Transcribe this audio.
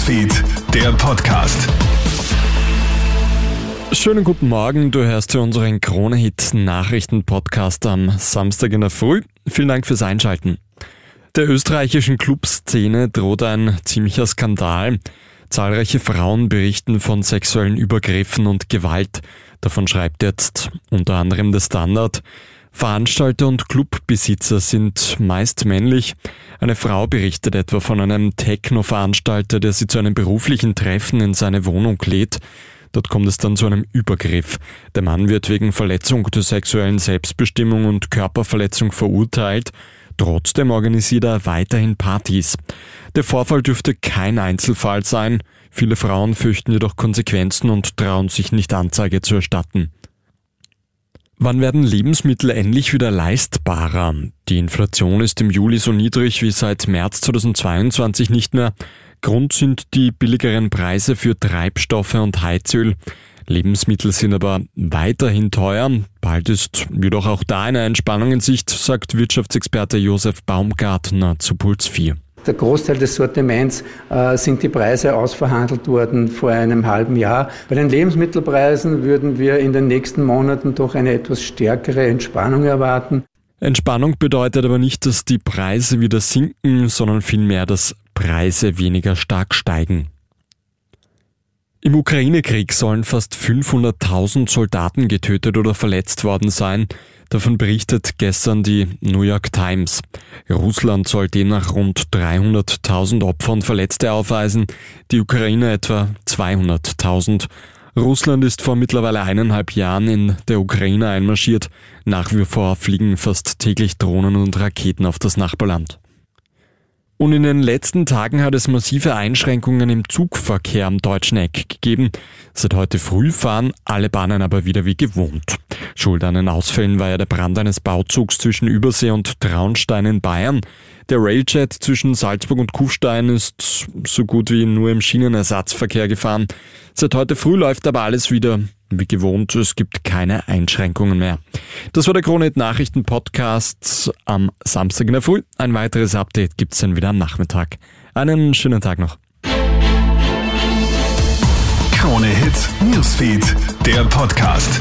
Newsfeed, der Podcast. Schönen guten Morgen, du hörst zu unseren Krone-Hit Nachrichten-Podcast am Samstag in der Früh. Vielen Dank fürs Einschalten. Der österreichischen Clubszene droht ein ziemlicher Skandal. Zahlreiche Frauen berichten von sexuellen Übergriffen und Gewalt. Davon schreibt jetzt unter anderem der Standard. Veranstalter und Clubbesitzer sind meist männlich. Eine Frau berichtet etwa von einem Techno-Veranstalter, der sie zu einem beruflichen Treffen in seine Wohnung lädt. Dort kommt es dann zu einem Übergriff. Der Mann wird wegen Verletzung der sexuellen Selbstbestimmung und Körperverletzung verurteilt. Trotzdem organisiert er weiterhin Partys. Der Vorfall dürfte kein Einzelfall sein. Viele Frauen fürchten jedoch Konsequenzen und trauen sich nicht Anzeige zu erstatten. Wann werden Lebensmittel endlich wieder leistbarer? Die Inflation ist im Juli so niedrig wie seit März 2022 nicht mehr. Grund sind die billigeren Preise für Treibstoffe und Heizöl. Lebensmittel sind aber weiterhin teuer. Bald ist jedoch auch da eine Entspannung in Sicht, sagt Wirtschaftsexperte Josef Baumgartner zu Puls 4. Der Großteil des Sortiments äh, sind die Preise ausverhandelt worden vor einem halben Jahr. Bei den Lebensmittelpreisen würden wir in den nächsten Monaten doch eine etwas stärkere Entspannung erwarten. Entspannung bedeutet aber nicht, dass die Preise wieder sinken, sondern vielmehr, dass Preise weniger stark steigen. Im Ukraine-Krieg sollen fast 500.000 Soldaten getötet oder verletzt worden sein. Davon berichtet gestern die New York Times. Russland soll demnach rund 300.000 Opfer und Verletzte aufweisen, die Ukraine etwa 200.000. Russland ist vor mittlerweile eineinhalb Jahren in der Ukraine einmarschiert. Nach wie vor fliegen fast täglich Drohnen und Raketen auf das Nachbarland. Und in den letzten Tagen hat es massive Einschränkungen im Zugverkehr am deutschen Eck gegeben. Seit heute früh fahren alle Bahnen aber wieder wie gewohnt. Schuld an den Ausfällen war ja der Brand eines Bauzugs zwischen Übersee und Traunstein in Bayern. Der Railjet zwischen Salzburg und Kufstein ist so gut wie nur im Schienenersatzverkehr gefahren. Seit heute früh läuft aber alles wieder wie gewohnt. Es gibt keine Einschränkungen mehr. Das war der Kronet Nachrichten Podcast am Samstag in der Früh. Ein weiteres Update gibt's dann wieder am Nachmittag. Einen schönen Tag noch. Krone Hits, Newsfeed, der Podcast.